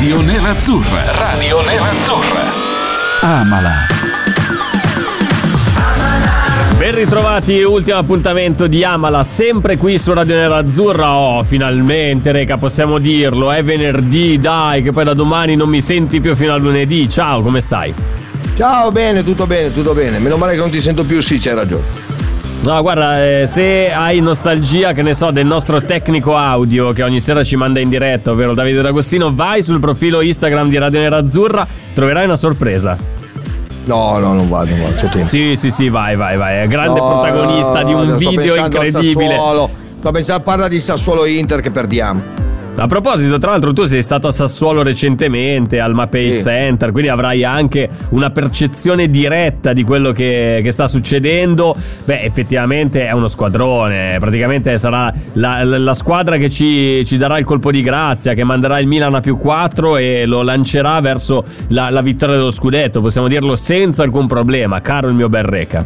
Radio Nerazzurra. Radio Nerazzurra. Amala. Ben ritrovati, ultimo appuntamento di Amala, sempre qui su Radio Nerazzurra. Oh, finalmente, Reca, possiamo dirlo. È venerdì, dai, che poi da domani non mi senti più fino a lunedì. Ciao, come stai? Ciao, bene, tutto bene, tutto bene. Meno male che non ti sento più, sì, c'hai ragione. No, guarda, eh, se hai nostalgia, che ne so, del nostro tecnico audio che ogni sera ci manda in diretta, ovvero Davide D'Agostino, vai sul profilo Instagram di Radio Nerazzurra, troverai una sorpresa. No, no, non vado, non vado. Sì, sì, sì, vai, vai, vai. È grande No, protagonista di un no, video incredibile. Sto pensando, parla di Sassuolo Inter che perdiamo. A proposito, tra l'altro, tu sei stato a Sassuolo recentemente al Mapei Sì. Center, quindi avrai anche una percezione diretta di quello che, che sta succedendo. Beh, effettivamente è uno squadrone. Praticamente sarà la, la- la squadra che ci, ci darà il colpo di grazia, che manderà il Milan a più 4 e lo lancerà verso la, la vittoria dello scudetto. Possiamo dirlo senza alcun problema, caro il mio bel Reca.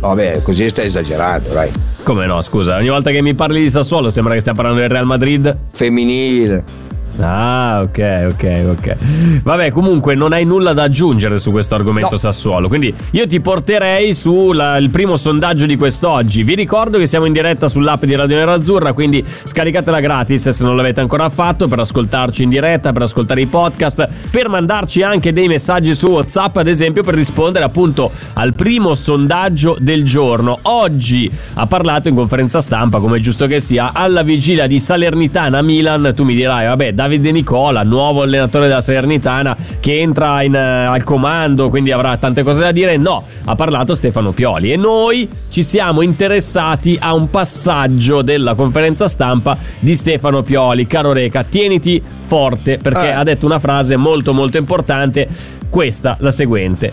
Vabbè, così stai esagerando, dai. Come no, scusa, ogni volta che mi parli di Sassuolo sembra che stia parlando del Real Madrid. Femminile. Ah, ok, ok, ok. Vabbè, comunque non hai nulla da aggiungere su questo argomento No. Sassuolo. Quindi io ti porterei sul primo sondaggio di quest'oggi. Vi ricordo che siamo in diretta sull'app di Radio Nerazzurra, quindi scaricatela gratis se non l'avete ancora fatto per ascoltarci in diretta, per ascoltare i podcast, per mandarci anche dei messaggi su WhatsApp, ad esempio, per rispondere appunto al primo sondaggio del giorno. Oggi ha parlato in conferenza stampa, come è giusto che sia, alla vigilia di Salernitana Milan. Tu mi dirai, vabbè, Davide Nicola, nuovo allenatore della Salernitana, che entra in, eh, al comando, quindi avrà tante cose da dire. No, ha parlato Stefano Pioli e noi ci siamo interessati a un passaggio della conferenza stampa di Stefano Pioli. Caro Reca, tieniti forte perché Eh. ha detto una frase molto molto importante, questa la seguente.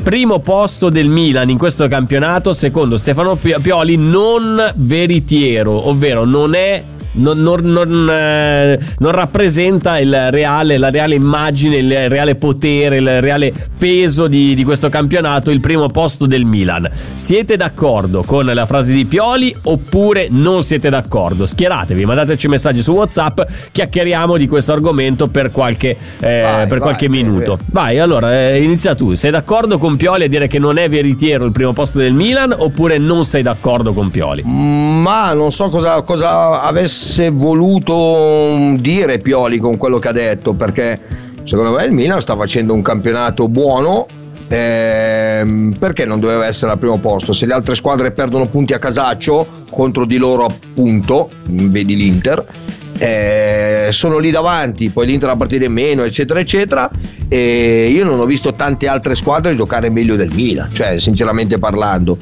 Primo posto del Milan in questo campionato, secondo Stefano Pi- Pioli, non veritiero, ovvero non è. Non, non- non, eh, non rappresenta il reale, la reale immagine, il reale potere, il reale peso di, di questo campionato, il primo posto del Milan. Siete d'accordo con la frase di Pioli oppure non siete d'accordo? Schieratevi, mandateci messaggi su WhatsApp, chiacchieriamo di questo argomento per qualche, eh, Vai, per vai, qualche vai, minuto. vai. Vai, allora, eh, inizia tu. Sei d'accordo con Pioli a dire che non è veritiero il primo posto del Milan oppure non sei d'accordo con Pioli? Ma non so cosa, cosa avesse voluto mm, dire Pioli con quello che ha detto, perché secondo me il Milan sta facendo un campionato buono. ehm, perché non doveva essere al primo posto? Se le altre squadre perdono punti a casaccio contro di loro, appunto, vedi l'Inter, eh, sono lì davanti, poi l'Inter a partire meno, eccetera, eccetera. E io non ho visto tante altre squadre giocare meglio del Milan, cioè, sinceramente parlando.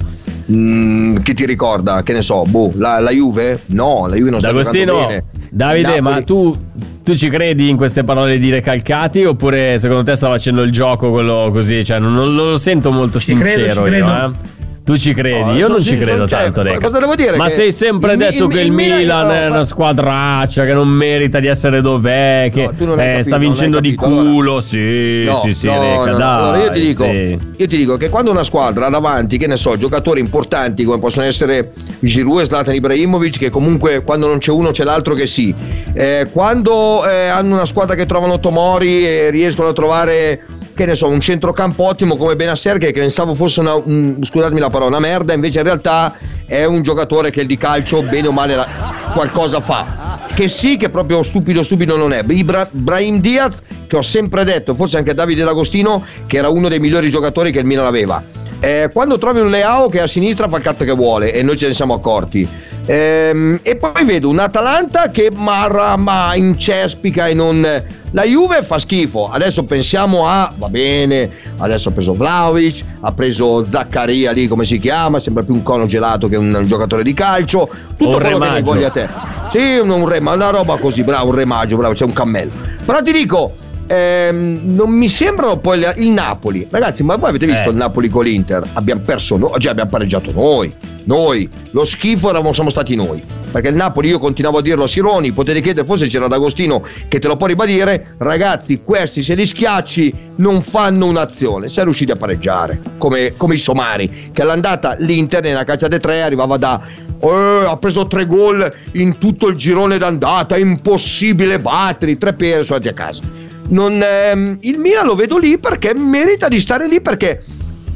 Mm, chi ti ricorda? Che ne so, boh, la, la Juve? No, la Juve non sta giocando D'Agostino, bene. Davide, ma tu, tu ci credi in queste parole di Recalcati oppure secondo te sta facendo il gioco quello così? Cioè, non, non lo sento molto Ci credo, sincero ci io, credo. eh? Tu ci credi? No, Io non ci credo tanto, Reca. cosa devo dire? Ma Che sei sempre il detto il- che il il Milan- è una squadraccia, che non merita di essere dov'è, che No, eh, capito, sta vincendo di capito. Allora- culo. Sì, No, sì, sì, no, Reca, dai. Allora io ti, dico, sì. io ti dico che quando una squadra ha davanti, che ne so, giocatori importanti come possono essere Giroud e Zlatan Ibrahimovic, che comunque quando non c'è uno c'è l'altro che sì, eh, quando eh, hanno una squadra che trovano Tomori e riescono a trovare che ne so, un centrocampo ottimo come Benasser che pensavo fosse una, un- scusatemi la parola, una merda, invece in realtà è un giocatore che di calcio bene o male la- qualcosa fa. Che sì, che proprio stupido stupido non è. Ibra- Brahim Diaz, che ho sempre detto, forse anche Davide D'Agostino, che era uno dei migliori giocatori che il Milan aveva. Eh, quando trovi un Leao che a sinistra fa il cazzo che vuole e noi ce ne siamo accorti. Ehm, e poi vedo un Atalanta che marra, ma incespica e non. La Juve fa schifo. Adesso pensiamo a. Va bene, adesso ha preso Vlaovic, ha preso Zaccaria lì come si chiama, sembra più un cono gelato che un, un giocatore di calcio. Tutto Un quello che ne remaggio. voglia te. Sì, un, un re, ma una roba così, bravo, un remaggio, bravo, c'è un cammello. Però ti dico. Ehm, non mi sembrano poi le- il Napoli. Ragazzi, ma voi avete visto Eh. il Napoli con l'Inter? Abbiamo perso noi, cioè abbiamo pareggiato noi. Noi, lo schifo eravamo, siamo stati noi. Perché il Napoli, io continuavo a dirlo a Sironi, potete chiedere, forse c'era D'Agostino che te lo può ribadire. Ragazzi, questi se li schiacci non fanno un'azione. Sei riusciti a pareggiare, come, come i somari, che all'andata l'Inter nella calciata 3 arrivava da "Eh, ha preso tre gol in tutto il girone d'andata, è impossibile batterli, tre per sono andati a casa. Non, ehm, il Milan lo vedo lì perché merita di stare lì perché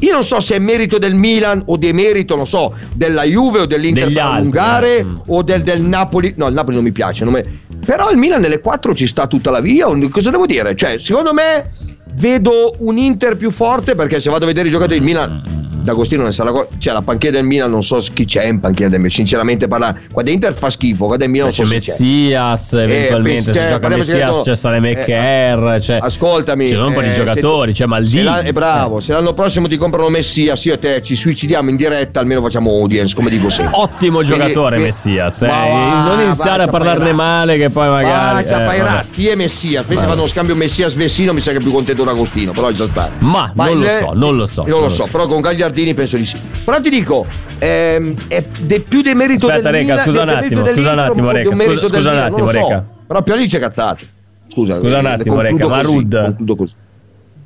io non so se è merito del Milan o demerito, non so, della Juve o dell'Inter Degli per altri, allungare eh. O del, del Napoli. No, il Napoli non mi piace. non me- Però il Milan nelle quattro ci sta tutta la via. Cosa devo dire? Cioè, secondo me vedo un Inter più forte perché se vado a vedere i giocatori del Milan. D'Agostino ne sa la co- cioè la panchina del Milan non so chi c'è in panchina del Milan sinceramente parlare quando Inter fa schifo quando il Milan non c'è so c'è Messias, eventualmente pensi- se gioca Messias detto- c'è Salem eh, Kerr, c'è- Ascoltami, ci sono un po' di eh, giocatori, c'è Maldini. è bravo, se l'anno prossimo ti comprano Messia, sì e te ci suicidiamo in diretta, almeno facciamo audience, come dico sempre. Ottimo Quindi- giocatore eh, Messias, eh. va, non iniziare va, a parlarne male che poi magari... Basta, eh, ratti e Messia. Pensi fanno uno scambio Messias-Vessino, mi sa che è più contento D'Agostino, però già sta. Ma non lo so, non lo so, Non lo so, però con Gagliardini penso di sì. Però ti dico, ehm, è de- più demerito Aspetta, del Reca, Milan- scusa un attimo, scusa un attimo, Reca, scusa- scusa un attimo, so. Reca. Però più lì c'è cazzate. Scusa, Scusa un eh, attimo, Reca, ma Rud?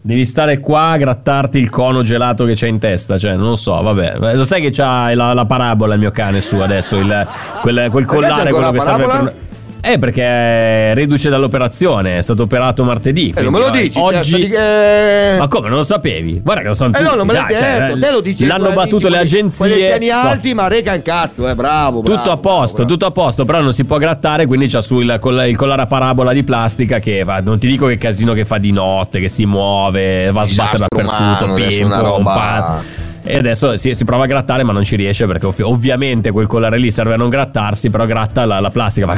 Devi stare qua a grattarti il cono gelato che c'è in testa, cioè non lo so, vabbè. Lo sai che c'ha la, la parabola il mio cane su adesso, il, quel, quel collare, quello che serve per... Eh, perché è reduce dall'operazione, è stato operato martedì. Eh, non me lo dici, Oggi... testa di- eh, Ma come, non lo sapevi? Guarda che lo sanno Eh tutti, no, non me dai, cioè, detto, te lo dici. L'hanno battuto le agenzie... Quelli piani alti, ma rega un cazzo, eh, bravo, bravo. Tutto a posto, bravo, tutto a posto, però non si può grattare, quindi c'ha sul il collare a parabola di plastica che va, non ti dico che casino che fa di notte, che si muove, va a sbattere dappertutto, umano, adesso pim, una pom, roba-. E adesso si, si prova a grattare, ma non ci riesce perché ov- ovviamente quel collare lì serve a non grattarsi, però gratta la, la plastica. va-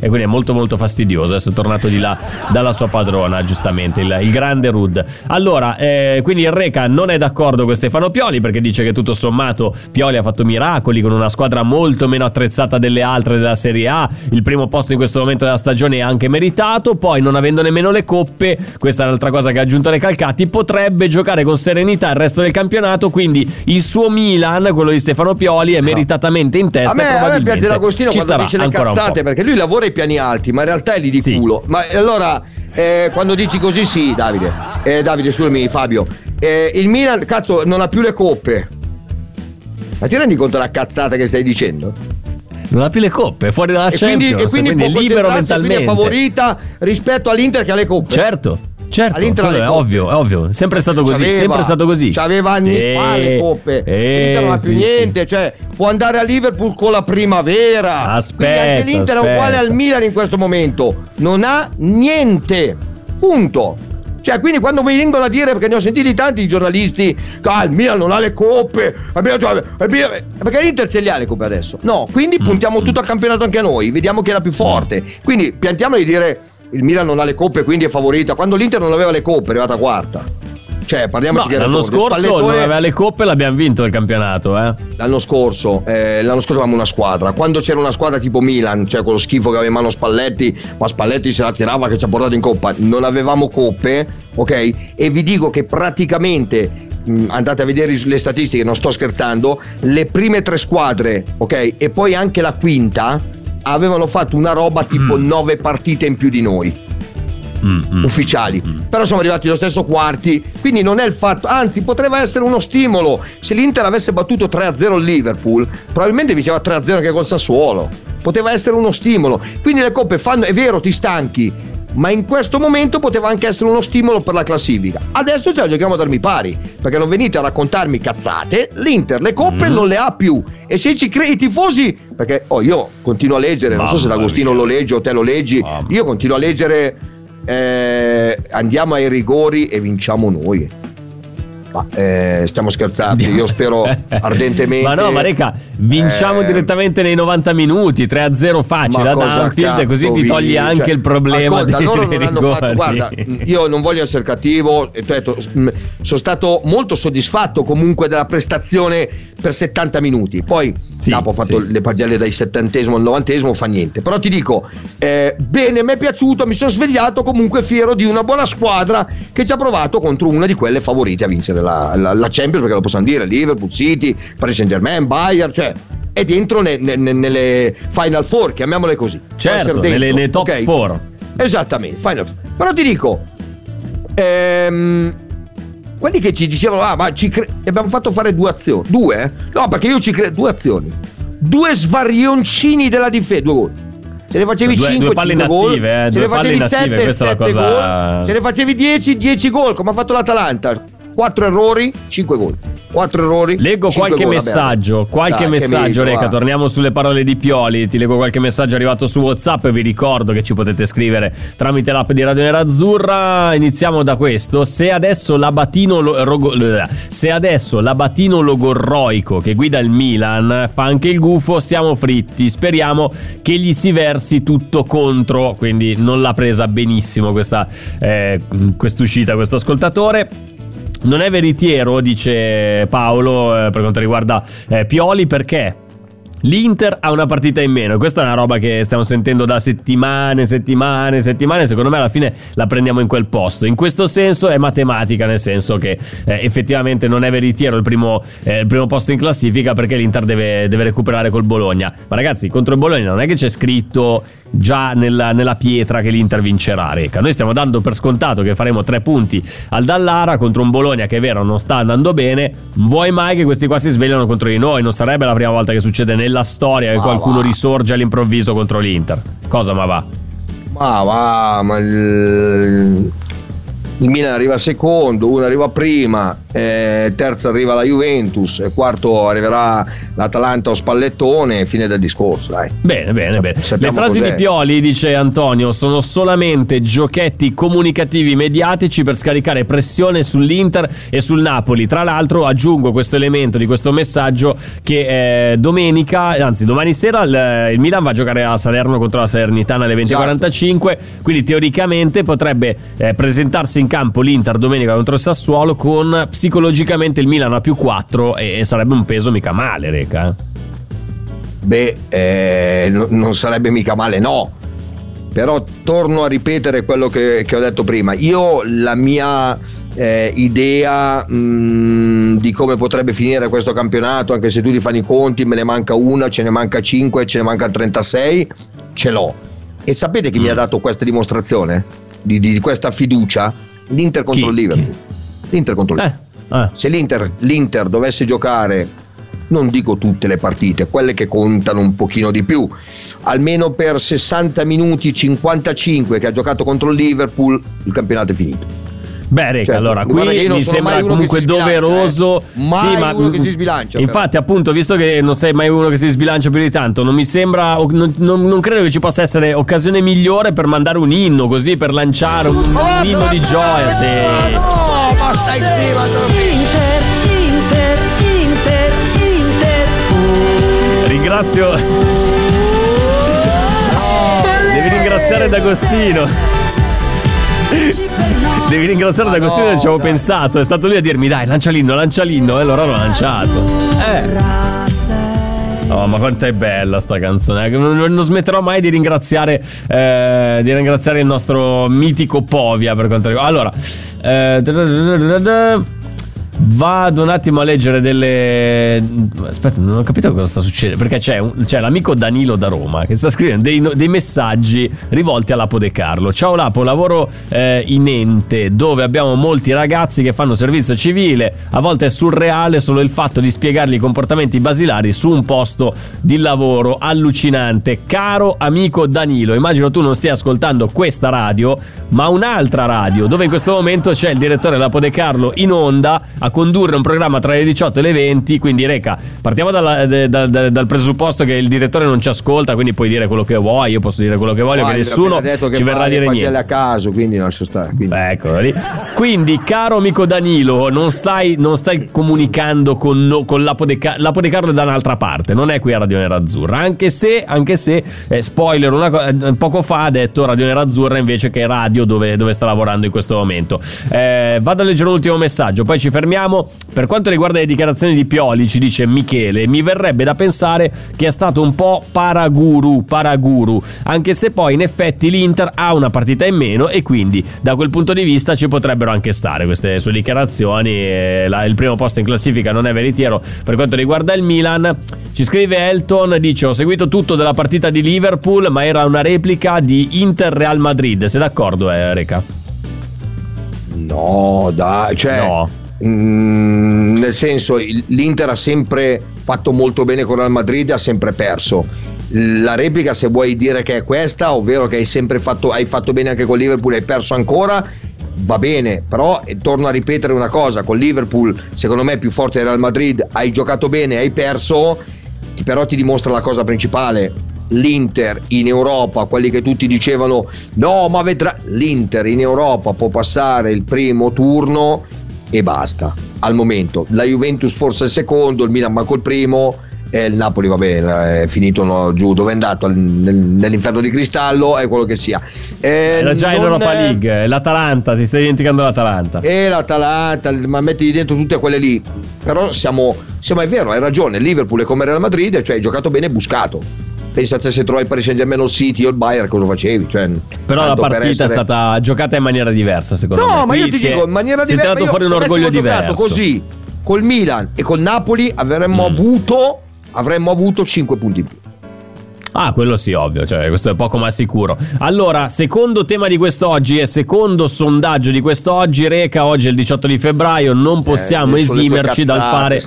E quindi è molto molto fastidioso. Adesso è tornato di là dalla sua padrona, giustamente, il, il grande Rud. Allora, eh, quindi il Reca non è d'accordo con Stefano Pioli perché dice che tutto sommato Pioli ha fatto miracoli con una squadra molto meno attrezzata delle altre della Serie A. Il primo posto in questo momento della stagione è anche meritato. Poi, non avendo nemmeno le coppe, questa è l'altra cosa che ha aggiunto Recalcati, potrebbe giocare con serenità il resto del campionato. Quindi il suo Milan, quello di Stefano Pioli, è meritatamente in testa. A me, e a me probabilmente piace D'Agostino ci starà ancora cazzate perché lui lavora ai piani alti, ma in realtà è lì di Sì. culo. Ma allora, eh, quando dici così, sì, Davide. Eh, Davide, scusami, Fabio. Eh, il Milan, cazzo, non ha più le coppe. Ma ti rendi conto della cazzata che stai dicendo? Non ha più le coppe, è fuori dalla e quindi, Champions, e quindi, quindi, è libero concentrarsi, quindi mentalmente. è favorita rispetto all'Inter che ha le coppe. Certo, certo, è ovvio, è ovvio. Sempre stato così, C'aveva- sempre stato così. C'aveva anni Eh, fa le coppe. eh, L'Inter non ha più sì, niente, cioè può andare a Liverpool con la primavera. Aspetta, Quindi anche l'Inter è uguale aspetta. al Milan in questo momento. Non ha niente. Punto. Cioè, quindi quando mi vengono a dire, perché ne ho sentiti tanti i giornalisti, ah, il Milan non ha le coppe, perché l'Inter ce le ha le coppe adesso. No, quindi Mm, puntiamo tutto al campionato anche a noi, vediamo chi è la più forte. Quindi piantiamo di dire il Milan non ha le coppe, quindi è favorita, quando l'Inter non aveva le coppe, è arrivata quarta. Cioè, parliamoci No, l'anno scorso non aveva le coppe, l'abbiamo vinto il campionato, eh. L'anno scorso, eh, l'anno scorso avevamo una squadra. Quando c'era una squadra tipo Milan, cioè con lo schifo che aveva in mano Spalletti, ma Spalletti se la tirava che ci ha portato in coppa, non avevamo coppe, ok? E vi dico che praticamente mh, andate a vedere le statistiche, non sto scherzando, le prime tre squadre, ok? E poi anche la quinta avevano fatto una roba tipo Mm. nove partite in più di noi Mm, mm. ufficiali. Mm. Però siamo arrivati allo stesso quarti, quindi non è il fatto, anzi potrebbe essere uno stimolo. Se l'Inter avesse battuto 3-0 il Liverpool, probabilmente vinceva 3-0 anche col Sassuolo. Poteva essere uno stimolo. Quindi le coppe fanno, è vero, ti stanchi, ma in questo momento poteva anche essere uno stimolo per la classifica. Adesso ce la giochiamo a darmi pari, perché non venite a raccontarmi cazzate, l'Inter le coppe Mm. non le ha più. E se ci credi i tifosi, perché oh, io continuo a leggere, non so se Mamma D'Agostino mia. lo legge o te lo leggi, Mamma. io continuo a leggere eh, andiamo ai rigori e vinciamo noi. Ma eh, stiamo scherzando, io spero ardentemente. Ma no, Mareca, vinciamo eh, direttamente nei 90 minuti, 3-0 facile Ma ad Anfield, così ti togli vi- anche cioè, il problema ascolta, dei, loro dei rigori. fatto- guarda, io non voglio essere cattivo, detto, mh, sono stato molto soddisfatto comunque della prestazione per 70 minuti. Poi Sì, dopo ho fatto sì. le pagelle dai 70 al 90 fa niente. Però ti dico, eh, bene, mi è piaciuto, mi sono svegliato comunque fiero di una buona squadra che ci ha provato contro una di quelle favorite a vincere la, la- la Champions, perché lo possiamo dire, Liverpool, City, Paris Saint Germain, Bayern, cioè è dentro ne- ne- ne- nelle Final Four, chiamiamole così. Certo, nelle, nei top ok? 4. Esattamente, Final Four. Però ti dico, ehm, quelli che ci dicevano, ah, ma ci cre- abbiamo fatto fare due azioni. Due? eh? No, perché io ci credo, due azioni. Due svarioncini della difesa, due gol. Se ne facevi Due- 5, due palle inattive, eh, se due ne palle facevi inattive, 7, questa è la 7 cosa- gol. Se ne facevi 10, 10 gol, come ha fatto l'Atalanta. 4 errori, 5 gol. 4 errori. Leggo qualche gol, messaggio, vabbè. qualche Dai, messaggio, merito, Reca. va. Torniamo sulle parole di Pioli. Ti leggo qualche messaggio arrivato su WhatsApp vi ricordo che ci potete scrivere tramite l'app di Radio Nerazzurra. Iniziamo da questo. Se adesso l'Abatino, lo- rogo- se adesso l'Abatino logorroico che guida il Milan fa anche il gufo, siamo fritti. Speriamo che gli si versi tutto contro. Quindi non l'ha presa benissimo questa eh, quest'uscita, questo ascoltatore. Non è veritiero, dice Paolo, eh, per quanto riguarda eh, Pioli, perché l'Inter ha una partita in meno. Questa è una roba che stiamo sentendo da settimane, settimane, settimane. Secondo me alla fine la prendiamo in quel posto. In questo senso è matematica, nel senso che eh, effettivamente non è veritiero il primo, eh, il primo posto in classifica perché l'Inter deve, deve recuperare col Bologna. Ma ragazzi, contro il Bologna non è che c'è scritto già nella, nella pietra che l'Inter vincerà, Reca. Noi stiamo dando per scontato che faremo tre punti al Dallara contro un Bologna che è vero non sta andando bene. Vuoi mai che questi qua si svegliano contro di noi? Non sarebbe la prima volta che succede nella storia che Ma qualcuno va. risorge all'improvviso contro l'Inter. Cosa ma va? Ma va, ma il, il Milan arriva secondo, uno arriva prima, eh, terzo arriva la Juventus, e quarto arriverà l'Atalanta o Spallettone, fine del discorso, dai. Bene, bene, bene. Le Sappiamo frasi cos'è. di Pioli, dice Antonio, sono solamente giochetti comunicativi mediatici per scaricare pressione sull'Inter e sul Napoli. Tra l'altro aggiungo questo elemento di questo messaggio che eh, domenica, anzi domani sera il, il Milan va a giocare a Salerno contro la Salernitana alle 20.45, quindi teoricamente potrebbe eh, presentarsi in campo l'Inter domenica contro il Sassuolo con psicologicamente il Milan a più 4 e, e sarebbe un peso mica male, Reca. eh. Beh, eh, no- non sarebbe mica male, no. Però torno a ripetere quello che, che ho detto prima. Io la mia eh, idea mh, di come potrebbe finire questo campionato, anche se tu ti fanno i conti, me ne manca una, ce ne manca 5, ce ne manca 36, ce l'ho. E sapete chi mi ha dato questa dimostrazione di, di- di questa fiducia? L'Inter contro Chi? il Liverpool. L'Inter contro il Eh, ah. se l'Inter, l'Inter dovesse giocare, non dico tutte le partite, quelle che contano un pochino di più, almeno per 60 minuti, 55 che ha giocato contro il Liverpool, il campionato è finito. Beh, Reca, Cioè, allora qui mi sembra comunque sbilancia, doveroso. eh. Mai uno che si sbilancia, Infatti, appunto, visto che non sei mai uno che si sbilancia più di tanto, non mi sembra. Non, non- non credo che ci possa essere occasione migliore per mandare un inno così per lanciare un, un inno di gioia. Sì. No, ma stai zitto, Inter, Inter, Inter, Inter. Ringrazio. Devi ringraziare D'Agostino. Devi ringraziare Ma D'Agostino, no, non ci avevo dai. pensato. È stato lui a dirmi: dai, lancia l'inno, lancia l'inno. E allora l'ho lanciato. Eh. Oh, ma quanto è bella sta canzone. Non, non smetterò mai di ringraziare, eh, di ringraziare il nostro mitico Povia per quanto riguarda. Allora, eh, vado un attimo a leggere delle. Aspetta, non ho capito cosa sta succedendo. Perché c'è, un- c'è l'amico Danilo da Roma che sta scrivendo dei, dei messaggi rivolti a Lapo De Carlo. Ciao Lapo, lavoro eh, in ente dove abbiamo molti ragazzi che fanno servizio civile. A volte è surreale solo il fatto di spiegargli i comportamenti basilari su un posto di lavoro allucinante. Caro amico Danilo, immagino tu non stia ascoltando questa radio, ma un'altra radio dove in questo momento c'è il direttore Lapo De Carlo in onda a condurre un programma tra le 18 e le 20, quindi Reca, partiamo dalla- da- da- dal presupposto che il direttore non ci ascolta, quindi puoi dire quello che vuoi, io posso dire quello che voglio, che Guarda, nessuno che ci verrà a dire niente. a caso, quindi non lascio stare. quindi- Eccolo lì. Quindi, caro amico Danilo, non stai, non stai comunicando con, no- con Lapo, de Ca- Lapo De Carlo è da un'altra parte, non è qui a Radio Nerazzurra. Anche se, anche se eh, spoiler, una co- eh, poco fa ha detto Radio Nerazzurra invece che radio dove, dove sta lavorando in questo momento. Eh, vado a leggere un ultimo messaggio, poi ci fermiamo. Per quanto riguarda le dichiarazioni di Pioli, ci dice Michele, mi verrebbe da pensare che è stato un po' paraguru, paraguru, anche se poi in effetti l'Inter ha una partita in meno e quindi da quel punto di vista ci potrebbero anche stare queste sue dichiarazioni. eh, il primo posto in classifica non è veritiero per quanto riguarda il Milan. Ci scrive Elton, dice ho seguito tutto della partita di Liverpool ma era una replica di Inter-Real Madrid. Sei d'accordo, eh, Reca? No, dai, cioè, No. Mm, nel senso, l'Inter ha sempre fatto molto bene con il Real Madrid, ha sempre perso. La replica, se vuoi dire che è questa, ovvero che hai sempre fatto, hai fatto bene anche con Liverpool e hai perso ancora, va bene, però torno a ripetere una cosa, con Liverpool secondo me è più forte del Real Madrid, hai giocato bene, hai perso, però ti dimostra la cosa principale. L'Inter in Europa, quelli che tutti dicevano no, ma vedrà. L'Inter in Europa può passare il primo turno e basta. Al momento, la Juventus forse il secondo, il Milan manco il primo. E il Napoli, va bene, è finito no, giù dove è andato nel- nell'inferno di cristallo, è quello che sia. Eh, Era già in Europa è- League, l'Atalanta, ti stai dimenticando l'Atalanta. e l'Atalanta, ma metti dentro tutte quelle lì. Però siamo, siamo è vero, hai ragione. Liverpool è come Real Madrid, cioè hai giocato bene e buscato. Pensate se trovi il Paris Saint Germain o il City o il Bayern, cosa facevi? Cioè, Però la partita è essere- stata giocata in maniera diversa, secondo me. No, ma io ti è- dico, in maniera si è diversa. tirato fuori un orgoglio diverso. Così, col Milan e col Napoli avremmo Mm. avuto avremmo avuto 5 punti in più. Ah, quello sì, ovvio, cioè questo è poco ma sicuro. Allora, secondo tema di quest'oggi e secondo sondaggio di quest'oggi, Reca, oggi è il 18 di febbraio, non possiamo Eh, sulle tue esimerci dal fare...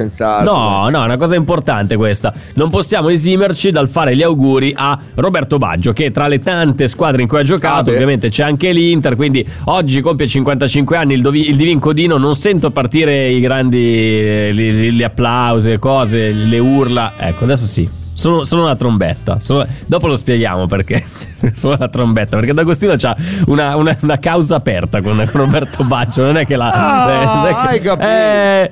No, no, è una cosa importante questa. Non possiamo esimerci dal fare gli auguri a Roberto Baggio, che tra le tante squadre in cui ha giocato, Ah, ovviamente c'è anche l'Inter, quindi oggi compie 55 anni il, dovi- il Divin Codino, non sento partire i grandi... eh, gli, gli- gli applausi, le cose, le urla. Ecco, adesso sì. Solo, solo una trombetta. Solo- dopo lo spieghiamo perché. solo una trombetta. Perché D'Agostino ha una, una- una causa aperta con, con Roberto Baggio. Non è che la. Ah, non è che-.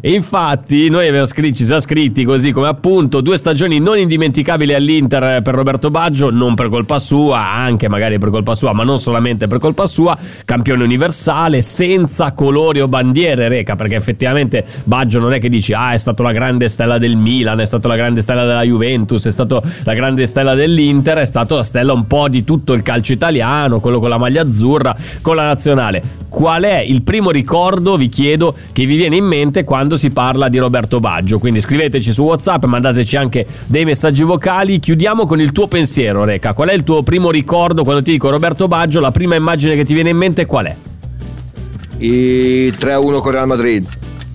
Eh, infatti, noi abbiamo scritto, ci siamo scritti così come appunto due stagioni non indimenticabili all'Inter per Roberto Baggio, non per colpa sua, anche magari per colpa sua, ma non solamente per colpa sua. Campione universale, senza colori o bandiere, Reca, perché effettivamente Baggio non è che dici, ah, è stato la grande stella del Milan, è stato la grande stella della Juventus, è stato la grande stella dell'Inter, è stato la stella un po' di tutto il calcio italiano, quello con la maglia azzurra, con la nazionale. Qual è il primo ricordo, vi chiedo, che vi viene in mente quando si parla di Roberto Baggio? Quindi scriveteci su WhatsApp, mandateci anche dei messaggi vocali. Chiudiamo con il tuo pensiero, Reca. Qual è il tuo primo ricordo quando ti dico Roberto Baggio? La prima immagine che ti viene in mente qual è? Il 3-1 con Real Madrid.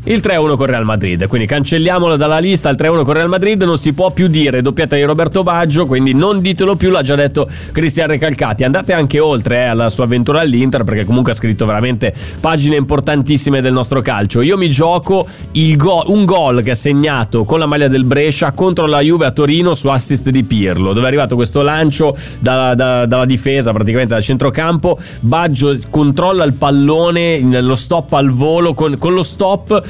Il 3-1 con Real Madrid, quindi cancelliamolo dalla lista. Il 3-1 con Real Madrid non si può più dire doppiata di Roberto Baggio, quindi non ditelo più, l'ha già detto Cristian Recalcati. Andate anche oltre eh, alla sua avventura all'Inter, perché comunque ha scritto veramente pagine importantissime del nostro calcio. Io mi gioco go- un gol che ha segnato con la maglia del Brescia contro la Juve a Torino su assist di Pirlo, dove è arrivato questo lancio da- da- dalla difesa, praticamente dal centrocampo. Baggio controlla il pallone, lo stop al volo, con, con lo stop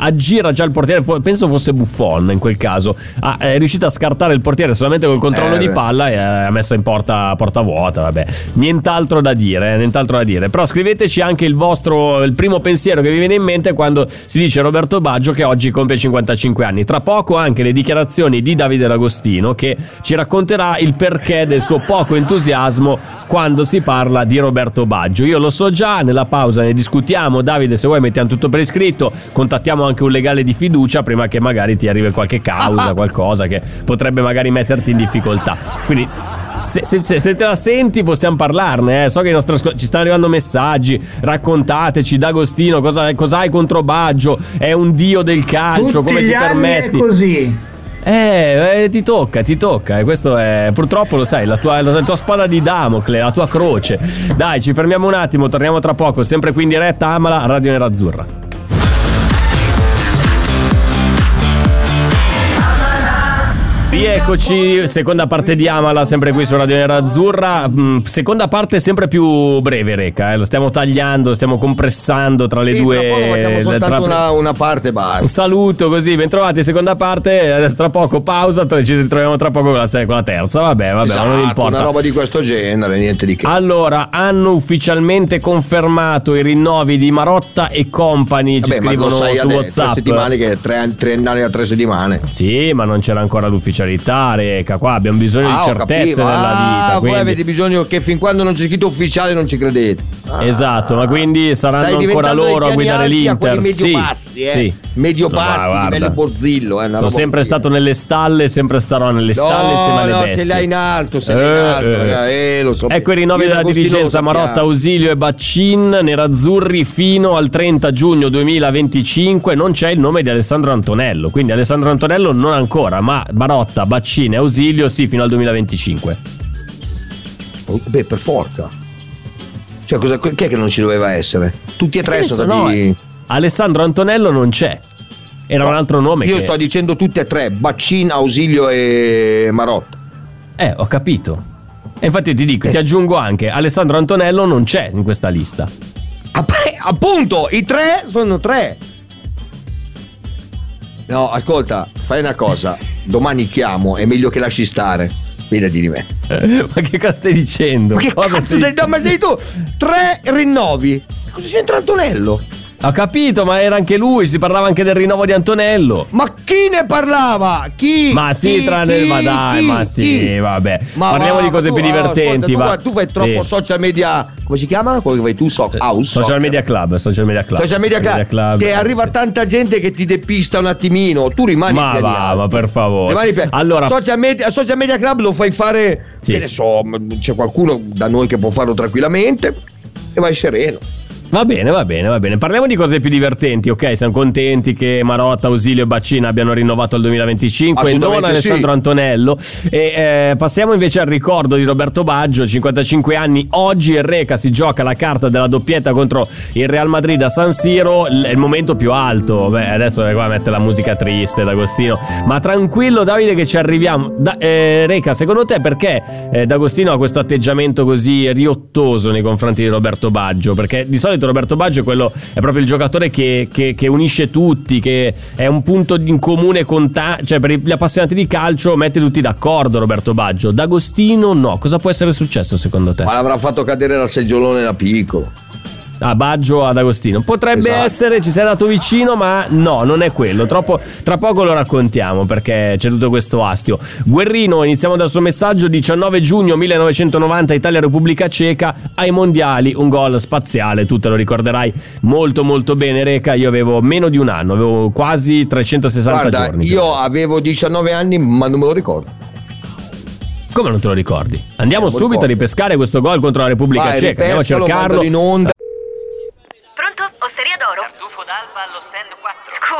aggira già il portiere, penso fosse Buffon in quel caso, Ah, è riuscito a scartare il portiere solamente col controllo Eh, di palla e ha messo in porta, porta vuota, vabbè, nient'altro da dire, eh, nient'altro da dire, però scriveteci anche il vostro, il primo pensiero che vi viene in mente quando si dice Roberto Baggio che oggi compie 55 anni, tra poco anche le dichiarazioni di Davide D'Agostino che ci racconterà il perché del suo poco entusiasmo quando si parla di Roberto Baggio. Io lo so già, nella pausa ne discutiamo. Davide, se vuoi mettiamo tutto per iscritto, contattiamo anche un legale di fiducia prima che magari ti arrivi qualche causa, qualcosa che potrebbe magari metterti in difficoltà. Quindi se, se- se- te la senti possiamo parlarne, eh. so che nostri ci stanno arrivando messaggi, raccontateci D'Agostino cosa, cosa hai contro Baggio, è un dio del calcio, Tutti come ti permetti? è così. Eh, eh, ti tocca, ti tocca. E questo è purtroppo lo sai, la tua, la tua spada di Damocle, la tua croce. Dai, ci fermiamo un attimo, torniamo tra poco. Sempre qui in diretta, Amala, Radio Nerazzurra. Rieccoci, seconda parte di Amala, sempre qui su Radio Nera Azzurra. Mm, seconda parte sempre più breve, Reca. eh, Lo stiamo tagliando, stiamo compressando tra le Sì, due. tra tra- una, una parte e Un basta. saluto così, bentrovati, seconda parte. Tra poco pausa, ci ritroviamo tra poco con la, con la terza. Vabbè, vabbè, ma non Esatto, importa. una roba di questo genere, niente di che. Allora, hanno ufficialmente confermato i rinnovi di Marotta e Company. Ci Vabbè, lo scrivono su adesso, WhatsApp. Tre settimane che tre, anni- tre anni a tre settimane. Sì, ma non c'era ancora l'ufficialità, Reca. Qua abbiamo bisogno Ah, di certezze nella Ah, vita. voi quindi- avete bisogno che fin quando non c'è scritto ufficiale non ci credete. Esatto, ma quindi saranno ancora loro a guidare a l'Inter. quelli medio sì, bassi, eh. sì. Medio No, bassi, guarda. livello Borzillo, eh, Sono sempre stato nelle stalle, sempre starò nelle stalle insieme alle no, bestie. se l'hai in alto, se l'hai in Eh, alto, eh. eh, lo so. Ecco i rinnovi della dirigenza. Marotta, Ausilio e Baccin, nerazzurri fino al 30 giugno 2025. Non c'è il nome di Alessandro Antonello, quindi Alessandro Antonello non ancora, ma Marotta, Baccin e Ausilio sì fino al 2025. Beh, per forza. Cioè, cosa, chi è che non ci doveva essere? Tutti e tre sono no, stati... eh. Alessandro Antonello non c'è. Era un altro nome Io che... sto dicendo tutti e tre, Baccin, Ausilio e Marotta. Eh, ho capito. E infatti ti dico, Eh. ti aggiungo anche, Alessandro Antonello non c'è in questa lista. Ah, beh, appunto, i tre sono tre. No, ascolta, fai una cosa. Domani chiamo, è meglio che lasci stare. Fidati di me. ma che cosa stai dicendo? Ma che cosa cazzo stai? No, ma sei tu? Tre rinnovi. Cosa c'entra Antonello? Ho capito, ma era anche lui, si parlava anche del rinnovo di Antonello. Ma chi ne parlava? Chi? Ma sì, Chi? tranne Chi? ma dai, Chi? ma sì, Chi? vabbè. Ma Parliamo va, di cose più tu- ah, divertenti, tu, guarda, tu fai troppo Sì. social media. Come si chiama? Quello che vai tu, so, house. Social soccer. Media Club, Social Media Club. Social media club, che arriva sì. tanta gente che ti depista un attimino, tu rimani Ma piedi va, ma per favore. Rimani piedi- Allora- social media, social media club lo fai fare, Sì. che ne so, c'è qualcuno da noi che può farlo tranquillamente e vai sereno. Va bene, va bene, va bene. Parliamo di cose più divertenti, ok? Siamo contenti che Marotta, Ausilio e Baccina abbiano rinnovato il 2025 e non Alessandro sì. Antonello. E eh, passiamo invece al ricordo di Roberto Baggio, 55 anni. Oggi il Reca si gioca la carta della doppietta contro il Real Madrid a San Siro. L- È il momento più alto. Beh, adesso qua mette la musica triste d'Agostino. Ma tranquillo, Davide, che ci arriviamo. Da- eh, Reca, secondo te perché eh, D'Agostino ha questo atteggiamento così riottoso nei confronti di Roberto Baggio? Perché di solito Roberto Baggio è, quello, è proprio il giocatore che, che- che unisce tutti, che è un punto in comune con ta- cioè per gli appassionati di calcio mette tutti d'accordo Roberto Baggio. D'Agostino no. Cosa può essere successo secondo te? Ma l'avrà fatto cadere dal seggiolone da piccolo. Ah, Baggio ad Agostino. Potrebbe Esatto. essere, ci sei andato vicino, ma no, non è quello. Troppo- tra poco lo raccontiamo perché c'è tutto questo astio. Guerrino, iniziamo dal suo messaggio. 19 giugno 1990, Italia-Repubblica Ceca ai mondiali. Un gol spaziale, tu te lo ricorderai molto, molto bene, Reca. Io avevo meno di un anno, avevo quasi 360 Guarda, giorni. io avevo 19 anni, ma non me lo ricordo. Come non te lo ricordi? Andiamo Eh, subito a ricordo. ripescare questo gol contro la Repubblica Vai, Ceca. Andiamo a cercarlo. in onda. Pronto? Osteria d'oro? Tartufo d'alba allo stand 4.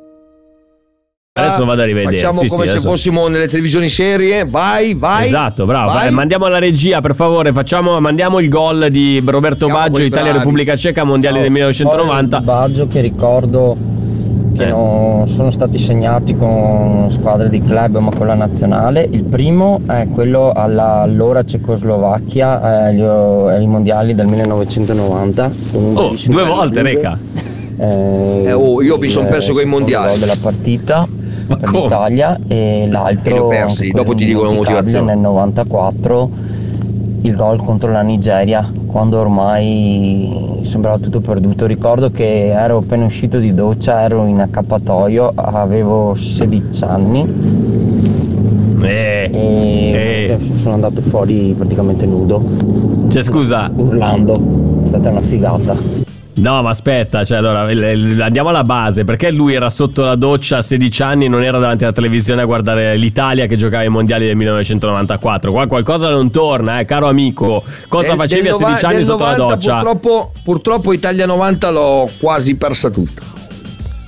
Adesso vado a rivedere. Facciamo Sì, come sì, se adesso- fossimo nelle televisioni serie. Vai, vai. Esatto, bravo. vai. Eh, mandiamo alla regia, per favore. Facciamo, mandiamo il gol di Roberto Siamo Baggio, quelli Italia bravi. Repubblica Ceca, mondiali del 1990. Baggio che ricordo che Eh. non sono stati segnati con squadre di club ma con la nazionale. Il primo è quello alla allora Cecoslovacchia, eh, gli- ai mondiali del 1990. con un Oh, due volte, Reca. Eh, Eh, oh, io mi son il perso quei mondiali. della partita Per come? l'Italia e l'altro E li ho persi, dopo ti dico la motivazione. nel 94 il gol contro la Nigeria quando ormai sembrava tutto perduto ricordo che ero appena uscito di doccia ero in accappatoio avevo 16 anni Eh, e eh. sono andato fuori praticamente nudo, Cioè, scusa, urlando. È stata una figata. No, ma aspetta, cioè, allora, andiamo alla base. Perché lui era sotto la doccia a 16 anni e non era davanti alla televisione a guardare l'Italia che giocava ai mondiali del 1994? Qua qualcosa non torna, eh, caro amico. Cosa Del- facevi del a 16 nova- anni sotto la 90 doccia? Purtroppo, purtroppo Italia 90 l'ho quasi persa tutta.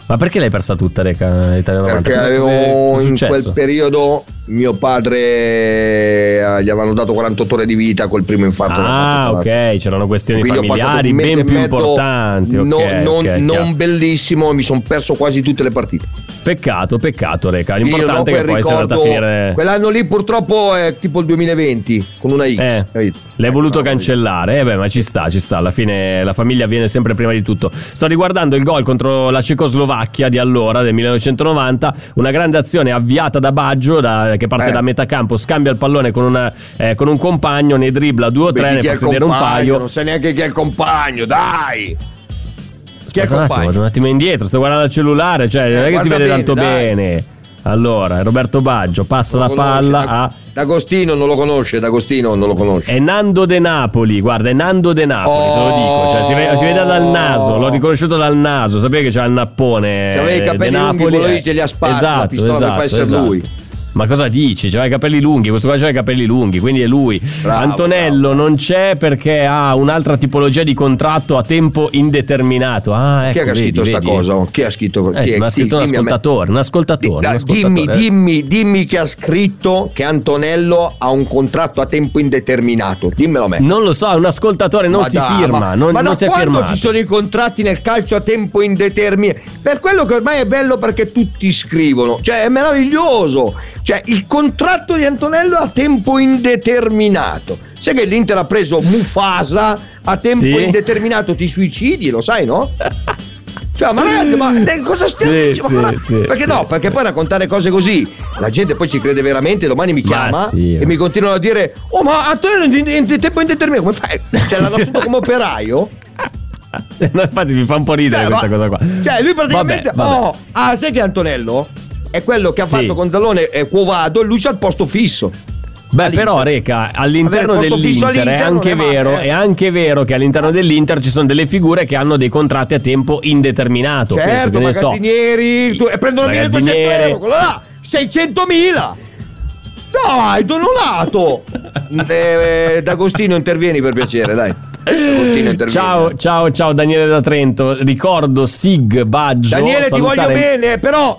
Ma perché l'hai persa tutta, Reca? Italia 90? Perché avevo in quel periodo mio padre eh, gli avevano dato 48 ore di vita col primo infarto. Ah, ok, c'erano questioni Quindi familiari ben più importanti. no- non, ok, non bellissimo, mi sono perso quasi tutte le partite. Peccato, peccato, Reca. L'importante è che poi sia andata a ricordo- finire. Quell'anno lì purtroppo è tipo il 2020 con una X. Eh, l'hai voluto Ecco, cancellare, eh beh, ma ci sta, ci sta. Alla fine la famiglia viene sempre prima di tutto. Sto riguardando il gol contro la Cecoslovacchia di allora, del 1990. Una grande azione avviata da Baggio, da- che parte Eh. da metà campo, scambia il pallone con, una- eh, con un compagno, ne dribbla due o tre, Vedi ne fa sedere un compagno, paio. Non sai neanche chi è il compagno, dai! Chi è il un attimo, compagno? vado un attimo indietro, sto guardando il cellulare, cioè non è che si guarda vede bene, tanto dai. bene. Allora, Roberto Baggio passa la conosce, palla a D'Agostino non lo conosce, D'Agostino non lo conosce. È Nando De Napoli, guarda, è Nando De Napoli, te lo Oh. dico. Cioè, si, vede, si vede dal naso, l'ho riconosciuto dal naso. Sapevi che c'ha il nappone. C'aveva i eh, capelli De lunghi, Napoli, lì eh. ce li ha sparsi, la Esatto, pistola esatto, per essere esatto. lui. Ma cosa dici? C'aveva i capelli lunghi, questo qua c'ha i capelli lunghi, quindi è lui. Bravo, Antonello bravo. non c'è perché ha un'altra tipologia di contratto a tempo indeterminato. Ah, ecco, Chi ha scritto sta vedi? cosa? Chi ha scritto? Eh, chi è? ma ha Chi- scritto un a me. ascoltatore, un ascoltatore, un Da- ascoltatore. dimmi, dimmi, dimmi che ha scritto che Antonello ha un contratto a tempo indeterminato. Dimmelo a me. Non lo so, è un ascoltatore, non Ma si dai, firma, ma, non, ma non da si è quando firmato. ci sono i contratti nel calcio a tempo indeterminato? Per quello che ormai è bello perché tutti scrivono, cioè è meraviglioso. Cioè il contratto di Antonello a tempo indeterminato. Sai che l'Inter ha preso Mufasa a tempo Sì. indeterminato, ti suicidi, lo sai, no? Cioè, ma ragazzi, ma eh, cosa stiamo Sì, dicendo? sì, perché sì, no? Perché poi raccontare cose così, la gente poi ci crede veramente, domani mi Ma chiama e mi continuano a dire, oh ma Antonello in, in- tempo indeterminato, come fai? Cioè l'hanno assunto come operaio? No, infatti mi fa un po' ridere Cioè, questa ma- cosa qua. Cioè, lui praticamente. Vabbè, vabbè. Oh, ah, sai che Antonello? È quello che ha Sì. fatto con Dallone e Cuovado e lui c'ha il posto fisso. Beh, all'Inter. però, Reca, all'interno fisso dell'Inter è all'Inter non anche è male, vero, eh. è anche vero che all'interno dell'Inter ci sono delle figure che hanno dei contratti a tempo indeterminato. Penso certo, che ne so. tu- e prendono 1500 Magazzinieri. euro, quello là, 600.000. Dai, donolato. eh, D'Agostino intervieni per piacere, dai. Ciao, ciao, ciao Daniele da Trento. Ricordo Sig Baggio. Daniele, ti voglio salutare- bene, però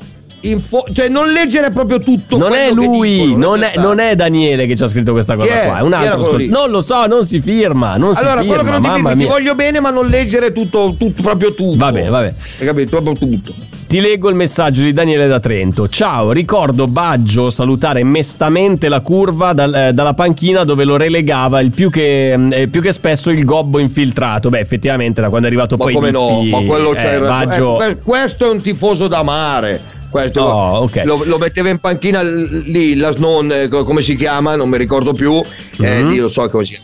info- cioè non leggere proprio tutto Non è lui, dicono, non, è, non è Daniele che ci ha scritto questa cosa è? qua, è un altro ascolt-? Non lo so, non si firma, non Allora, si quello che firma, non ti, mamma ti mia. voglio bene, ma non leggere tutto, tutto proprio tutto. Va bene, va bene. Hai capito? Proprio tutto. Ti leggo il messaggio di Daniele da Trento. Ciao, ricordo Baggio salutare mestamente la curva dal- eh, dalla panchina dove lo relegava il più che, eh, più che spesso il gobbo infiltrato. Beh, effettivamente da quando è arrivato Ma poi come no? Ma quello eh, ragione. Baggio... Eh, que- questo è un tifoso da mare. Questo, Oh, ok. lo, lo metteva in panchina lì, la Snon, eh, co- come si chiama? Non mi ricordo più. Eh, Mhm. lì lo so come si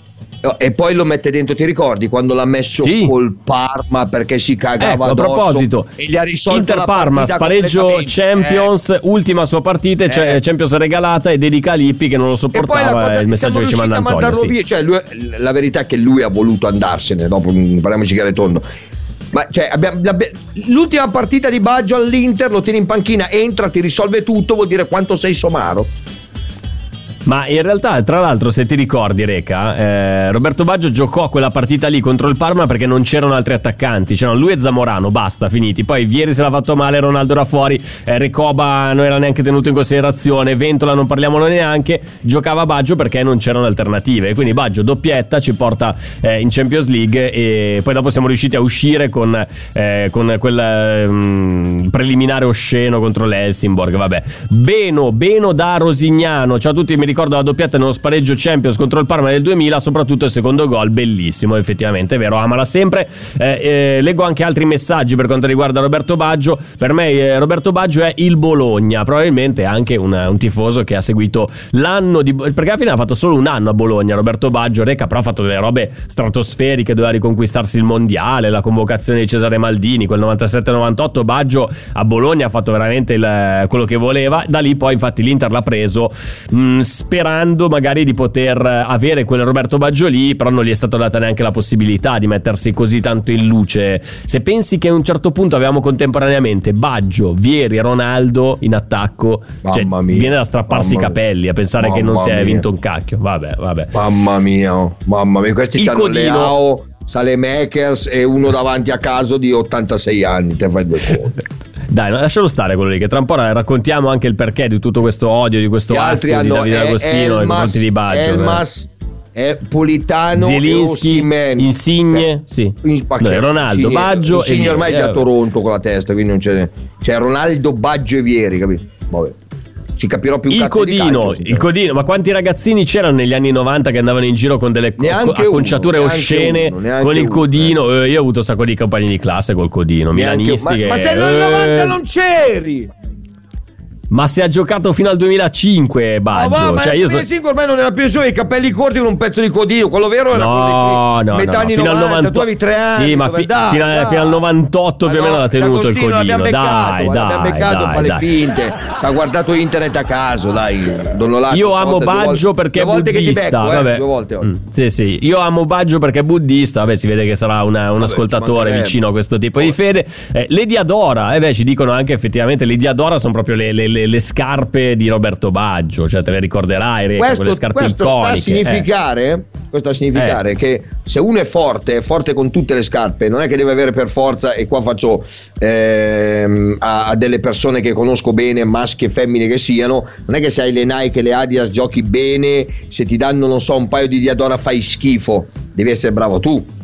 chiama. E poi lo mette dentro, ti ricordi quando l'ha messo Sì. col Parma perché si cagava Ecco, a proposito, e gli ha risolto Inter la Parma, spareggio completamente. Champions, ultima sua partita, cioè Eh. Champions regalata e dedica a Lippi che non lo sopportava cosa il messaggio che ci manda Antonio. Sì. via, cioè lui- la verità è che lui ha voluto andarsene, dopo mm, parliamoci chiaro e tondo. Ma cioè, abbiamo- abbi- l'ultima partita di Baggio all'Inter lo tieni in panchina, entra, ti risolve tutto, vuol dire quanto sei somaro. Ma in realtà, tra l'altro, se ti ricordi, Reca, eh, Roberto Baggio giocò quella partita lì contro il Parma perché non c'erano altri attaccanti. C'erano lui e Zamorano, basta, finiti. Poi Vieri se l'ha fatto male, Ronaldo era fuori, eh, Recoba non era neanche tenuto in considerazione, Ventola non parliamolo neanche. Giocava Baggio perché non c'erano alternative. Quindi Baggio doppietta ci porta eh, in Champions League e poi dopo siamo riusciti a uscire con, eh, con quel ehm, preliminare osceno contro l'Helsingborg. Vabbè, Beno, Beno da Rosignano. Ciao a tutti, mi ricordo ricordo la doppietta nello spareggio Champions contro il Parma nel 2000, soprattutto il secondo gol, bellissimo, effettivamente, è vero, amala sempre. Eh, eh, leggo anche altri messaggi per quanto riguarda Roberto Baggio. Per me eh, Roberto Baggio è il Bologna, probabilmente anche un, un tifoso che ha seguito l'anno di... perché alla fine ha fatto solo un anno a Bologna, Roberto Baggio, Reca però ha fatto delle robe stratosferiche, doveva riconquistarsi il mondiale, la convocazione di Cesare Maldini, quel 97-98, Baggio a Bologna ha fatto veramente il, quello che voleva, da lì poi infatti l'Inter l'ha preso mh, sperando magari di poter avere quel Roberto Baggio lì, però non gli è stata data neanche la possibilità di mettersi così tanto in luce. Se pensi che a un certo punto avevamo contemporaneamente Baggio, Vieri, Ronaldo in attacco, cioè, viene da strapparsi i capelli a pensare Mamma che non si è vinto un cacchio. Vabbè, vabbè. Mamma mia, oh, mamma mia, questi Il codino. Leao, Salemakers e uno davanti a caso di 86 anni, te fai due cose. Dai, lascialo stare quello lì, che tra un po' raccontiamo anche il perché di tutto questo odio, di questo astio di Davide eh, Agostino nei confronti di Baggio. Elmas, eh, Politano Zielinski. Insigne, Eh, sì. in- No, Ronaldo, Insigne- Baggio e Insigne ormai è Vieri, già a eh. Toronto con la testa, quindi non c'è. C'è Ronaldo, Baggio e Vieri, capito? Vabbè. Ci capirò più Il codino, calcio, il codino, ma quanti ragazzini c'erano negli anni 90 che andavano in giro con delle Neanche acconciature uno, oscene uno, con il uno, codino? Eh, io ho avuto un sacco di compagni di classe col codino, Neanche- milanisti ma, che ma se nel eh, 90 non c'eri! Ma si è giocato fino al 2005 Ma Baggio, va, ma cioè nel io so- 2005 ormai non era più su i capelli corti con un pezzo di codino, quello vero era No, quello no, metà no, anni fino al 90, 90 tu avevi tre anni. Sì, ma fi- dai, fino, al- dai. fino al 98 più o Ma meno no, l'ha tenuto il codino. l'abbiamo Dai, beccato, ma l'abbiamo dai, beccato, fa dai, le dai. finte. Ha guardato internet a caso, dai. Donnolato, Io amo Baggio perché è buddista. becco, eh, vabbè. due volte. Mm, sì, sì. Io amo Baggio perché è buddista. Vabbè, si vede che sarà una- un Vabbè, ascoltatore vicino a questo tipo di fede. Eh, le Diadora, eh beh, ci dicono anche effettivamente le Diadora sono proprio le, le- le- scarpe di Roberto Baggio. Cioè, te le ricorderai, Reca, quelle Questo, scarpe questo sta a iconiche. eh. significare, questo sta a significare che se uno è forte, è forte con tutte le scarpe, non è che deve avere per forza, e qua faccio ehm, a, a delle persone che conosco bene, maschi e femmine che siano, non è che se hai le Nike e le Adidas giochi bene, se ti danno, non so, un paio di Diadora fai schifo, devi essere bravo tu.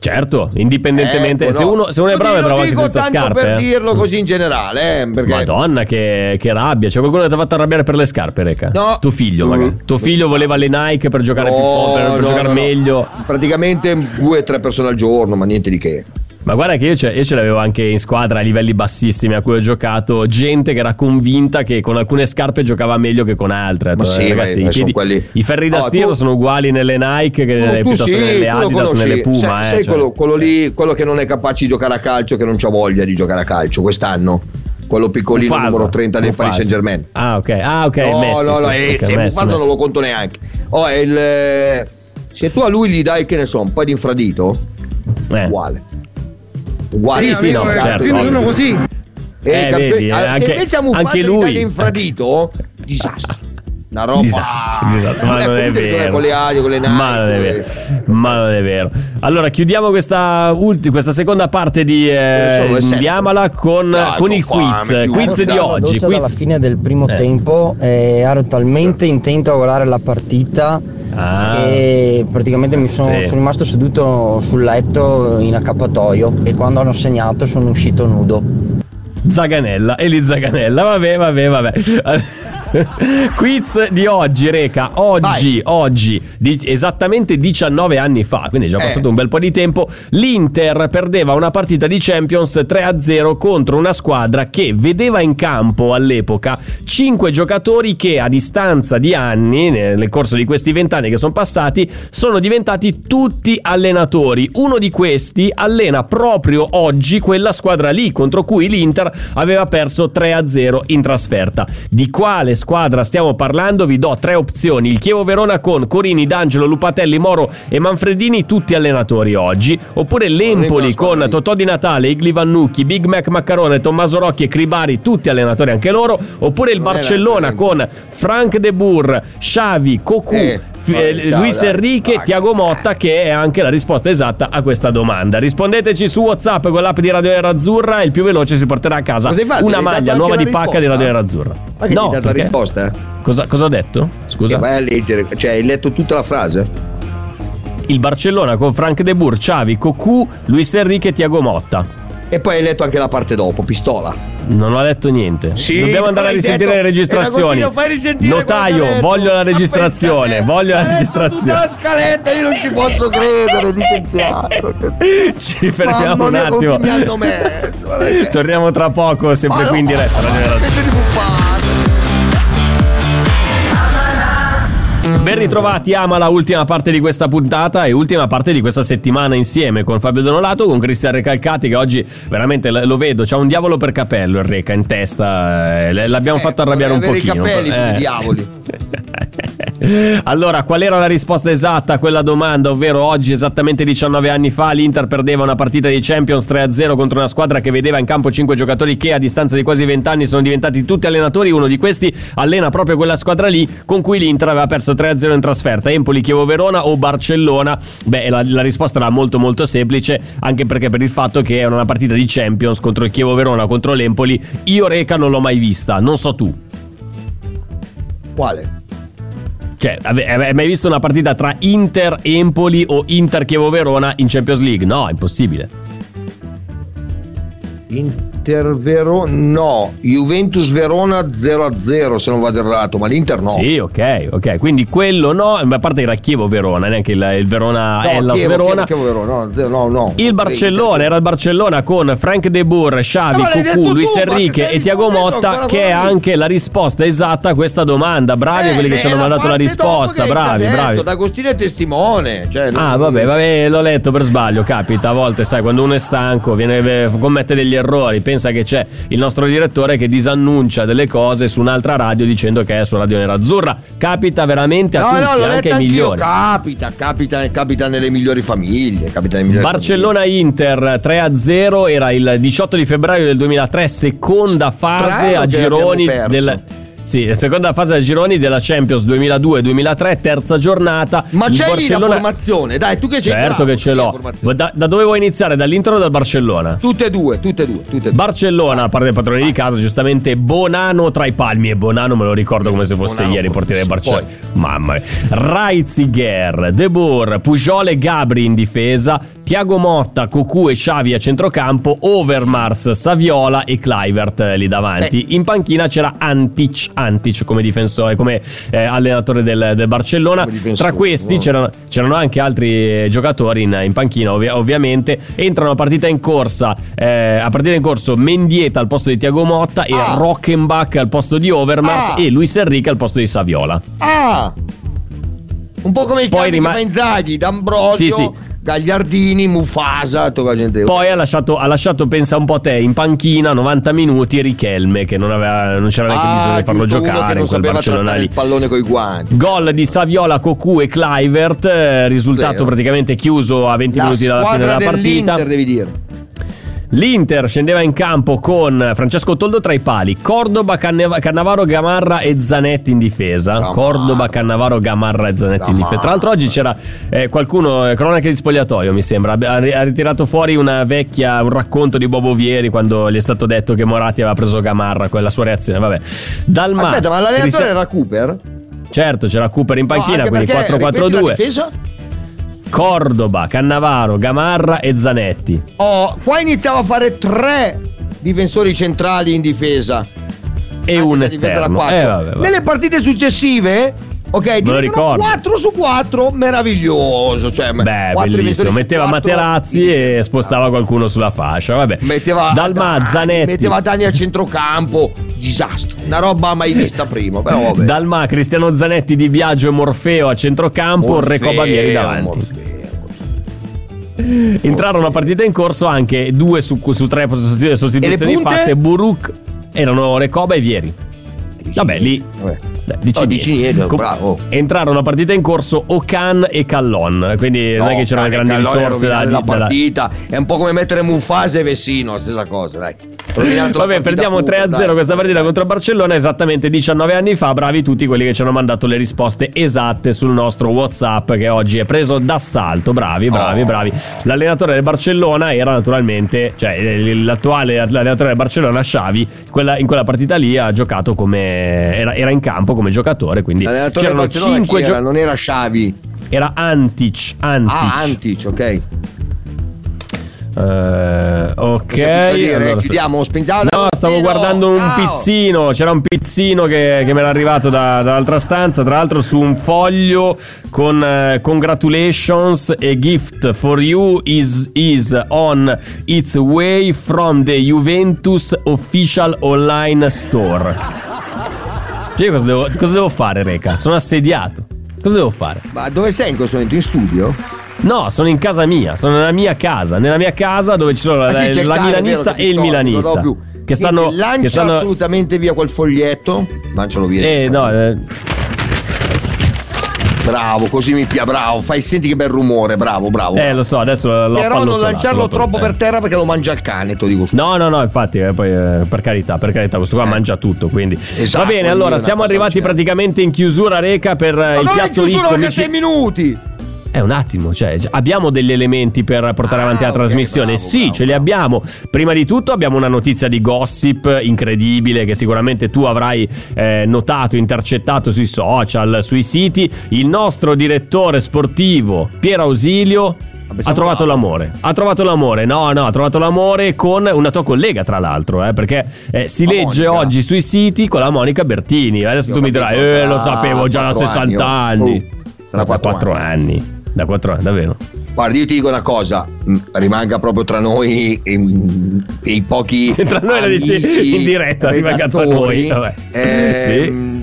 Certo, indipendentemente. Ecco, se, no. uno, se uno è bravo, è bravo anche senza scarpe. per eh. dirlo Mm. così in generale, eh, perché Madonna, che, che rabbia. C'è qualcuno che ti ha fatto arrabbiare per le scarpe, Reca? No. Tuo figlio, Mm. magari. Tuo figlio voleva le Nike per giocare più No, forte, per, no, giocare meglio. praticamente due o tre persone al giorno, ma niente di che. Ma guarda che io ce, io ce l'avevo anche in squadra a livelli bassissimi a cui ho giocato. Gente che era convinta che con alcune scarpe giocava meglio che con altre. Ma sì, "Eh, ragazzi, ma i, piedi- quelli- i ferri da No, stiro tu- sono uguali nelle Nike che nelle, piuttosto sì, nelle Adidas, nelle Puma. Sai, eh, sai cioè. quello, quello lì, quello che non è capace di giocare a calcio, che non c'ha voglia di giocare a calcio quest'anno. Quello piccolino Mufasa, numero 30 del Mufasa. Paris Saint Germain. Ah, ok. Ah, ok. no, Messi, no, sì. no, eh, Ok, se Messi, non lo conto neanche. Oh, il, eh, se tu a lui gli dai, che ne so, un po' di infradito, Eh. uguale. Uguale. Sì, sì, no, certo, io ovvio. sono così. E Eh, campioni- vedi, eh, allora, anche- se invece Mufasa anche lui- dai l'infradito, disastro. Una roba Disastro, disastro, ma Eh, non è vero. Con le ali, con le Nike, Ma non è vero. Ma non è vero. Allora, chiudiamo questa, ulti- questa seconda parte di, eh, di Amala con, Dai, con il quiz. Quiz di Alla oggi. Quiz... dalla fine del primo Eh. tempo e ero talmente intento a guardare la partita Ah. che praticamente mi sono, Sì. sono rimasto seduto sul letto in accappatoio e quando hanno segnato sono uscito nudo. Zaganella, Eli Zaganella. Vabbè, vabbè, vabbè. Quiz di oggi, Reca. Oggi, oggi, di- esattamente 19 anni fa, quindi è già Eh. passato un bel po' di tempo. L'Inter perdeva una partita di Champions 3-0 contro una squadra che vedeva in campo all'epoca 5 giocatori che a distanza di anni, nel nel corso di questi 20 anni che sono passati, sono diventati tutti allenatori. Uno di questi allena proprio oggi quella squadra lì contro cui l'Inter aveva perso 3-0 in trasferta. Di quale squadra stiamo parlando? Vi do tre opzioni. Il Chievo Verona con Corini, D'Angelo, Lupatelli, Moro e Manfredini, tutti allenatori oggi. Oppure l'Empoli con Totò Di Natale, Igli Vannucchi, Big Mac Maccarone, Tommaso Rocchi e Cribari, tutti allenatori anche loro. Oppure il Non Barcellona con Frank De Boer, Xavi, Cocu, Eh, eh, Luis. Enrique. Tiago Motta, che è anche la risposta esatta a questa domanda. Rispondeteci su WhatsApp con l'app di Radio Nerazzurra e il più veloce si porterà a casa una maglia nuova di pacca di? Radio Nerazzurra. Ma che no, perché- risposta? eh? Cosa, cosa ho detto? Che Scusa. vai a leggere, cioè hai letto tutta la frase? Il Barcellona con Frank De Boer, Xavi, Cocu, Luis Enrique e Tiago Motta. E poi hai letto anche la parte dopo, pistola. Non ho letto niente. Sì, Dobbiamo andare a risentire detto- le registrazioni. risentire Notaio, voglio la registrazione. te, Voglio la registrazione. La scaletta, io non ci posso credere, licenziato. Ci fermiamo un attimo. Torniamo tra poco, sempre Ma qui in diretta. Radio Ben ritrovati, Amala, ultima parte di questa puntata e ultima parte di questa settimana insieme con Fabio Donolato, con Cristian Recalcati che oggi veramente lo vedo, c'ha un diavolo per capello il Reca in testa, eh, l'abbiamo Eh, fatto arrabbiare un pochino. i capelli Eh. diavoli. allora, qual era la risposta esatta a quella domanda? Ovvero oggi, esattamente 19 anni fa, l'Inter perdeva una partita di Champions 3-0 contro una squadra che vedeva in campo 5 giocatori che a distanza di quasi 20 anni sono diventati tutti allenatori. Uno di questi allena proprio quella squadra lì con cui l'Inter aveva perso 3-0 in trasferta. Empoli, Chievo Verona o Barcellona? Beh, la, la risposta era molto molto semplice, anche perché per il fatto che era una partita di Champions contro il Chievo Verona contro l'Empoli. Io Reca non l'ho mai vista, non so tu. Quale? Cioè, hai mai visto una partita tra Inter Empoli o Inter Chievo Verona in Champions League? No, è impossibile. Inter Verona no, Juventus Verona 0-0 se non vado errato, ma l'Inter no. Sì, ok, ok. Quindi quello no, a parte era Chievo Verona, neanche il, il Verona no, Hellas Chievo, Verona. Chievo, Chievo Verona, no, zero, no, no. Il Barcellona era il Barcellona con Frank De Boer, Xavi, Eh, l'hai detto Cucù, Luis Enrique e Tiago Motta, che è anche la risposta esatta a questa domanda. Bravi Eh, quelli che ci hanno mandato la risposta, bravi, detto, bravi. D'Agostino è testimone. Cioè, Ah, vabbè, vabbè, l'ho letto per sbaglio. Capita a volte, sai, quando uno è stanco, viene, eh, commette degli errori. Pensa che c'è il nostro direttore che disannuncia delle cose su un'altra radio dicendo che è su Radio Nerazzurra. Capita veramente a No, tutti, no, anche ai migliori. Capita, capita, capita nelle migliori famiglie. Capita nelle migliori Barcellona-Inter 3-0 era il 18 di febbraio del 2003, seconda fase Strano a gironi del sì, seconda fase a gironi della Champions 2002-2003, terza giornata. Ma c'è lì la formazione? Dai, tu che sei Certo bravo, che ce c'è l'ho. Da, da dove vuoi iniziare? Dall'Inter o dal Barcellona? Tutte e due, tutte e due, tutte e due. Barcellona, a parte dei padroni di casa, giustamente Bonano tra i palmi e Bonano me lo ricordo come se fosse Bonano, ieri portiere del. Barcellona. Mamma mia. Reitziger, De Boer, Pujol e Gabri in difesa, Tiago Motta, Cocu e Xavi a centrocampo, Overmars, Saviola e Clivert eh, lì davanti. In panchina c'era Antic, Antic come difensore, come eh, allenatore del, del Barcellona. Tra questi wow. c'erano, c'erano anche altri eh, giocatori in, in panchina, ovvi- ovviamente. Entrano a partita in corsa, eh, a partita in corso Mendieta al posto di Tiago Motta e Ah. Rockenbach al posto di Overmars Ah. e Luis Enrique al posto di Saviola. Ah! Un po' come i Poi cambi rima- di Inzaghi, D'Ambrosio, Sì, sì. Gagliardini, Mufasa, tutta gente. Poi ha lasciato, ha lasciato, pensa un po' te, in panchina 90 minuti Richelme, che non, aveva, non c'era neanche Ah, bisogno di farlo giocare in quel Barcellona lì. il pallone coi guanti. Gol di Saviola, Cocu e Clivert, eh, risultato Vero. praticamente chiuso a 20 La minuti dalla fine della partita. devi dire. L'Inter scendeva in campo con Francesco Toldo tra i pali, Cordoba, Canne- Cannavaro, Gamarra e Zanetti in difesa. Gamarra. Cordoba, Cannavaro, Gamarra e Zanetti in Gamarra. difesa. Tra l'altro oggi c'era eh, qualcuno, eh, cronache di spogliatoio mi sembra, ha, ha ritirato fuori una vecchia, un racconto di Bobo Vieri quando gli è stato detto che Moratti aveva preso Gamarra, quella sua reazione, vabbè. Dalma, Aspetta, ma l'allenatore Cristian- era Cooper? Certo, c'era Cooper in panchina, No, quindi perché, ripeti la 4-4-2. Cordoba, Cannavaro, Gamarra e Zanetti. Oh, qua iniziamo a fare tre difensori centrali in difesa. E Anche un esterno. Eh, vabbè, vabbè. Nelle partite successive, ok, diventano ricordo. 4 su 4, meraviglioso. Cioè, Beh, bellissimo. Metteva quattro, Materazzi e spostava qualcuno sulla fascia. Vabbè. Metteva Dalma, Dani, Zanetti. Metteva Dani a centrocampo. Disastro. Una roba mai vista prima. Però vabbè. Dalma, Cristiano Zanetti di Biagio e Morfeo a centrocampo, Morfeo, Recoba Vieri davanti. Morfeo. Entrarono a partita in corso anche due su, su tre sostitu- sostituzioni fatte. Buruk erano Recoba e Vieri. Vabbè, lì. Vabbè. Beh, dici No, dici niente. Com- bravo. Entrarono a partita in corso Ocan e Callon. Quindi non è che c'erano grandi risorse da, rovinare la da- partita. È un po' come mettere Mufasa e Vessino, la stessa cosa, dai. Vabbè, perdiamo pure, 3-0 dai. questa partita contro il Barcellona esattamente 19 anni fa. Bravi tutti quelli che ci hanno mandato le risposte esatte sul nostro WhatsApp che oggi è preso d'assalto. Bravi, bravi, Oh. bravi. L'allenatore del Barcellona era naturalmente, cioè l'attuale allenatore del Barcellona, Xavi, quella- in quella partita lì ha giocato come era, era in campo come giocatore, quindi L'allenatore c'erano Barcellona 5 chi era? giocatori. Non era Xavi. Era Antic, Antic. Ah, Antic, ok. Eh, ok. Dire? allora, Chiudiamo, spingiamo. No, stavo guardando un Ciao. pizzino. C'era un pizzino che, che mi era arrivato da- dall'altra stanza. Tra l'altro, su un foglio con eh, congratulations. A gift for you is, is on its way from the Juventus official online store. Io cosa devo, cosa devo fare, Reca? Sono assediato. Cosa devo fare? Ma dove sei in questo momento? In studio? No, sono in casa mia, sono nella mia casa, nella mia casa dove ci sono Ah, la, sì, la cane, milanista e il sto- milanista. non lo più. Che stanno, Quindi lancia che stanno assolutamente via quel foglietto. Lancialo via. Eh, no, eh, Bravo, così mi piace. Bravo, fai senti che bel rumore. Bravo, bravo. eh, lo so, adesso l'ho Però non lanciarlo l'ho- troppo per terra perché lo mangia il cane, te lo dico su. No, no, no, infatti, eh, poi, eh, per carità, per carità, questo qua Eh. mangia tutto, quindi. Esatto, Va bene, allora siamo arrivati c'è. praticamente in chiusura, Reca, per eh, Ma il non è piatto chiusura ricco. che amici- sei minuti. Eh, un attimo, cioè, abbiamo degli elementi per portare Ah, avanti la ok, trasmissione. bravo, sì, bravo, ce li bravo. abbiamo. Prima di tutto abbiamo una notizia di gossip incredibile che sicuramente tu avrai eh, notato, intercettato sui social, sui siti. Il nostro direttore sportivo, Pier Ausilio. Ha trovato l'amore, ha trovato l'amore, no, no, ha trovato l'amore con una tua collega, tra l'altro, eh, perché eh, si La legge Monica. oggi sui siti con la Monica Bertini. Adesso Io tu mi dirai, eh, lo sapevo già da quattro 60 anni, anni. oh. Da quattro 4 anni. Da 4 anni, davvero. Guarda, io ti dico una cosa, mh, rimanga proprio tra noi e, mh, e i pochi. Tra noi la dici in diretta, rimanga tra noi, vabbè. Sì. mh,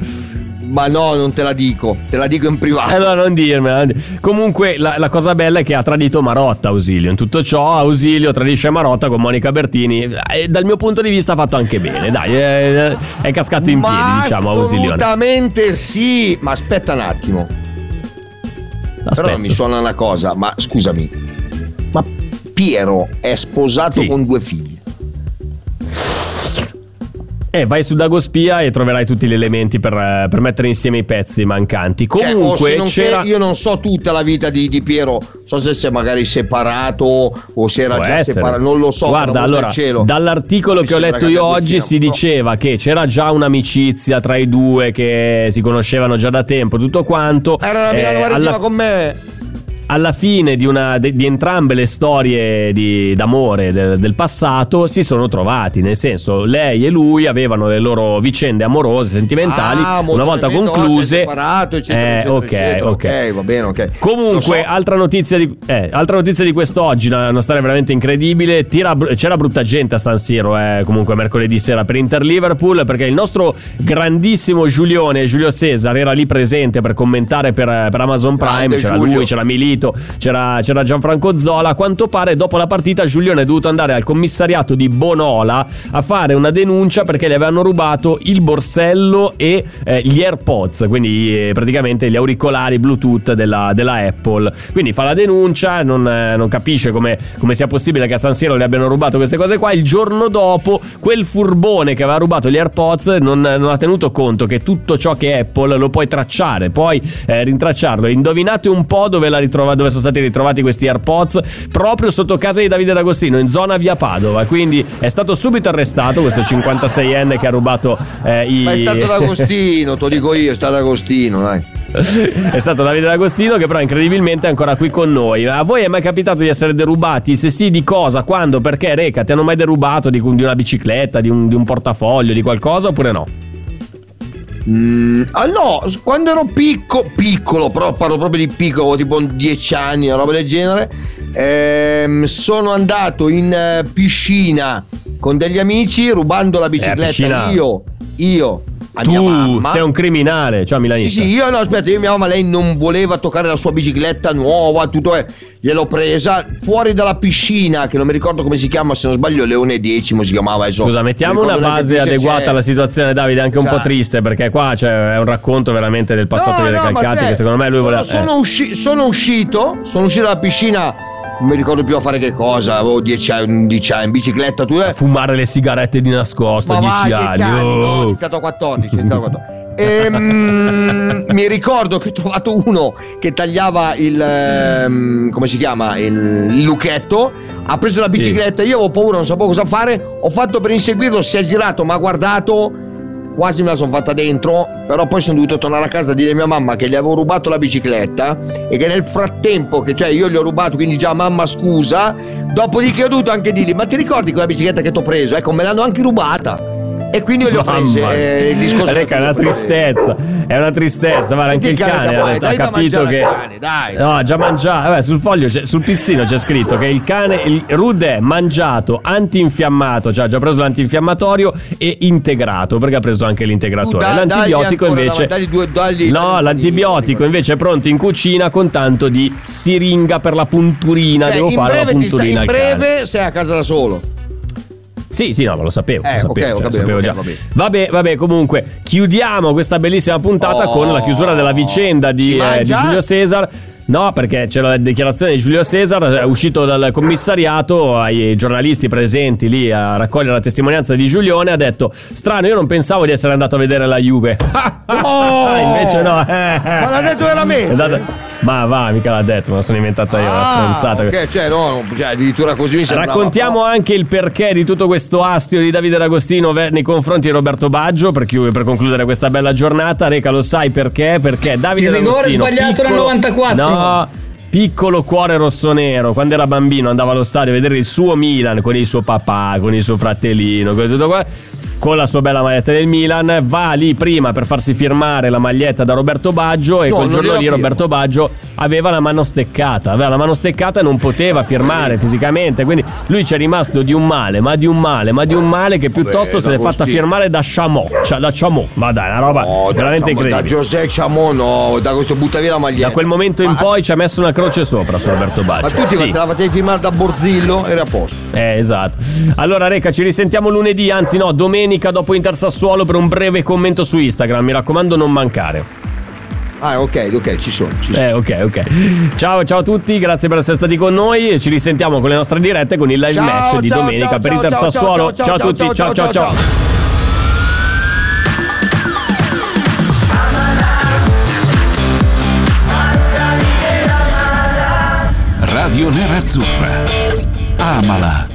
Ma no, non te la dico, te la dico in privato. Eh, Allora non dirmela. Comunque la, la cosa bella è che ha tradito Marotta Ausilio. In tutto ciò Ausilio tradisce Marotta con Monica Bertini. E dal mio punto di vista ha fatto anche bene. Dai, è, è cascato in piedi, ma diciamo, Ausilio. Assolutamente sì, ma aspetta un attimo. Però Aspetta. mi suona una cosa, ma scusami. Ma Piero è sposato Sì. con due figli. Eh, vai su Dagospia e troverai tutti gli elementi per, eh, per mettere insieme i pezzi mancanti. Cioè, Comunque c'era. io non so tutta la vita di, di Piero, so se si è magari separato o se era Può già essere. separato, non lo so. Guarda, allora, dall'articolo che ho letto io oggi si diceva che c'era già un'amicizia tra i due che si conoscevano già da tempo, tutto quanto. Era la Milano Eh, alla, con me. Alla fine di, una, di entrambe le storie di- d'amore de- del passato si sono trovati, nel senso lei e lui avevano le loro vicende amorose, sentimentali, Ah, una volta concluse... separato, eccetera, Eh, eccetera, ok, eccetera. ok. va bene, ok. Comunque, so. altra, notizia di, eh, altra notizia di quest'oggi, una, una storia veramente incredibile. Tira- c'era brutta gente a San Siro, eh, comunque mercoledì sera per Inter Liverpool, perché il nostro grandissimo Giulione, Giulio Cesar, era lì presente per commentare per, per Amazon Prime. Grande c'era Giulio. lui, c'era Milito, c'era, c'era Gianfranco Zola. A quanto pare, dopo la partita, Giulione è dovuto andare al commissariato di Bonola a fare una denuncia perché gli avevano rubato il borsello e eh, gli AirPods, quindi eh, praticamente gli auricolari Bluetooth della, della Apple. Quindi fa la denuncia, non, eh, non capisce come, come sia possibile che a San Siro le abbiano rubato queste cose qua. Il giorno dopo, quel furbone che aveva rubato gli AirPods non, non ha tenuto conto che tutto ciò che è Apple lo puoi tracciare, puoi eh, rintracciarlo. Indovinate un po' dove, la ritrova- dove sono stati ritrovati questi AirPods? Proprio sotto casa di Davide D'Agostino, in zona via Padova. Quindi è stato subito arrestato questo 56enne che ha rubato eh, i. Ma è stato D'Agostino, te lo dico io, è stato D'Agostino, dai. è stato Davide D'Agostino che però incredibilmente è ancora qui con noi. A voi è mai capitato di essere derubati? Se sì, di cosa? Quando? Perché? Reca, ti hanno mai derubato di, di una bicicletta, di un, di un portafoglio, di qualcosa oppure no? Mm, ah no, quando ero picco, piccolo, però parlo proprio di piccolo, tipo 10 anni, una roba del genere, ehm, sono andato in eh, piscina con degli amici rubando la bicicletta. piscina. Io, io, a mia tu mamma. sei un criminale, ciao Sì, milanista. sì, io no, aspetta, io mia mamma, lei non voleva toccare la sua bicicletta nuova, tutto è. Gliel'ho presa fuori dalla piscina, che non mi ricordo come si chiama, se non sbaglio Leone X si chiamava. adesso. Scusa, mettiamo una base adeguata c'è. alla situazione, Davide, anche un po' Sa- triste, perché qua c'è è un racconto veramente del passato No, delle no, calcate cioè, che secondo me lui sono, voleva... Sono, eh. usci- sono uscito, sono uscito dalla piscina, non mi ricordo più a fare che cosa, avevo 10 anni, 11 anni, in bicicletta, tu a fumare le sigarette di nascosto a Ma 10 va, anni. 10 anni, no, ho oh. iniziato a 14, ho iniziato a 14. Ehm, mi ricordo che ho trovato uno che tagliava il ehm, come si chiama il, lucchetto ha preso la Sì. bicicletta io avevo paura non sapevo cosa fare ho fatto per inseguirlo si è girato mi ha guardato quasi me la sono fatta dentro, però poi sono dovuto tornare a casa a dire a mia mamma che gli avevo rubato la bicicletta e che nel frattempo, che cioè io gli ho rubato, quindi già mamma scusa, dopodiché ho dovuto anche dirgli, ma ti ricordi quella bicicletta che ti ho preso? Ecco, me l'hanno anche rubata. E quindi li ho prese. Eh, il discorso Reca, è una tristezza. È una tristezza. Guarda, anche il cane da ha, capito che. cane, dai. No, ha già mangiato. Vabbè, sul foglio, sul pizzino c'è scritto che il cane. Il Rude è mangiato, antinfiammato. Cioè, ha già preso l'antinfiammatorio e integrato. Perché ha preso anche l'integratore. Da- L'antibiotico ancora invece. dagli due- dagli- No, dagli- l'antibiotico invece è pronto in cucina con tanto di siringa per la punturina. Cioè, Devo fare la breve, ti sta- punturina in al cane. breve sei a casa da solo. Sì, sì, no, ma lo sapevo. Eh, lo sapevo, ok, cioè, ho lo sapevo ok, già. va bene. Vabbè, vabbè, comunque, chiudiamo questa bellissima puntata Oh, con la chiusura della vicenda di, eh, di? Giulio Cesar. No, perché c'è la dichiarazione di Giulio Cesar, è uscito dal commissariato ai giornalisti presenti lì a raccogliere la testimonianza di Giulione, ha detto, strano, io non pensavo di essere andato a vedere la Juve. Oh! Invece no. Ma l'ha detto veramente? Andato- Ma va, mica l'ha detto, me la sono inventata io, la Ah, stronzata. ok, cioè, no, cioè, addirittura così mi sembrava. Raccontiamo anche il perché di tutto questo astio di Davide D'Agostino nei confronti di Roberto Baggio per, chiu- per concludere questa bella giornata. Reca, lo sai perché? Perché Davide Il rigore D'Agostino sbagliato nel 94. No, piccolo cuore rossonero, quando era bambino andava allo stadio a vedere il suo Milan con il suo papà, con il suo fratellino, con tutto qua. Con la sua bella maglietta del Milan, va lì prima per farsi firmare la maglietta da Roberto Baggio e No, quel giorno lì. Roberto Baggio aveva la mano steccata, aveva la mano steccata e non poteva firmare fisicamente, quindi lui ci è rimasto di un male, ma di un male, ma di un male che piuttosto se l'è fatta D'Agostino. firmare da Chamot, cioè da Chamot, ma dai, una roba No, da- veramente da, da incredibile. José Chamon, no, da questo butta via la maglietta. Da quel momento in Ma- poi ci ha messo una croce sopra su Roberto Ma Baggio. tutti Sì. te la facevi firmare da Borzillo era a posto. Eh, esatto. Allora, Reca, ci risentiamo lunedì, anzi no, domenica dopo Inter Sassuolo per un breve commento su Instagram. Mi raccomando, non mancare. Ah, ok, ok, ci sono. Ci sono. Eh, ok, ok. Ciao, ciao a tutti, grazie per essere stati con noi. e Ci risentiamo con le nostre dirette con il live Ciao, match di ciao, domenica ciao, per Inter ciao, Sassuolo. ciao, Ciao, a tutti, ciao, ciao, ciao. ciao, ciao. ciao. Radio Nerazzurra. Amala.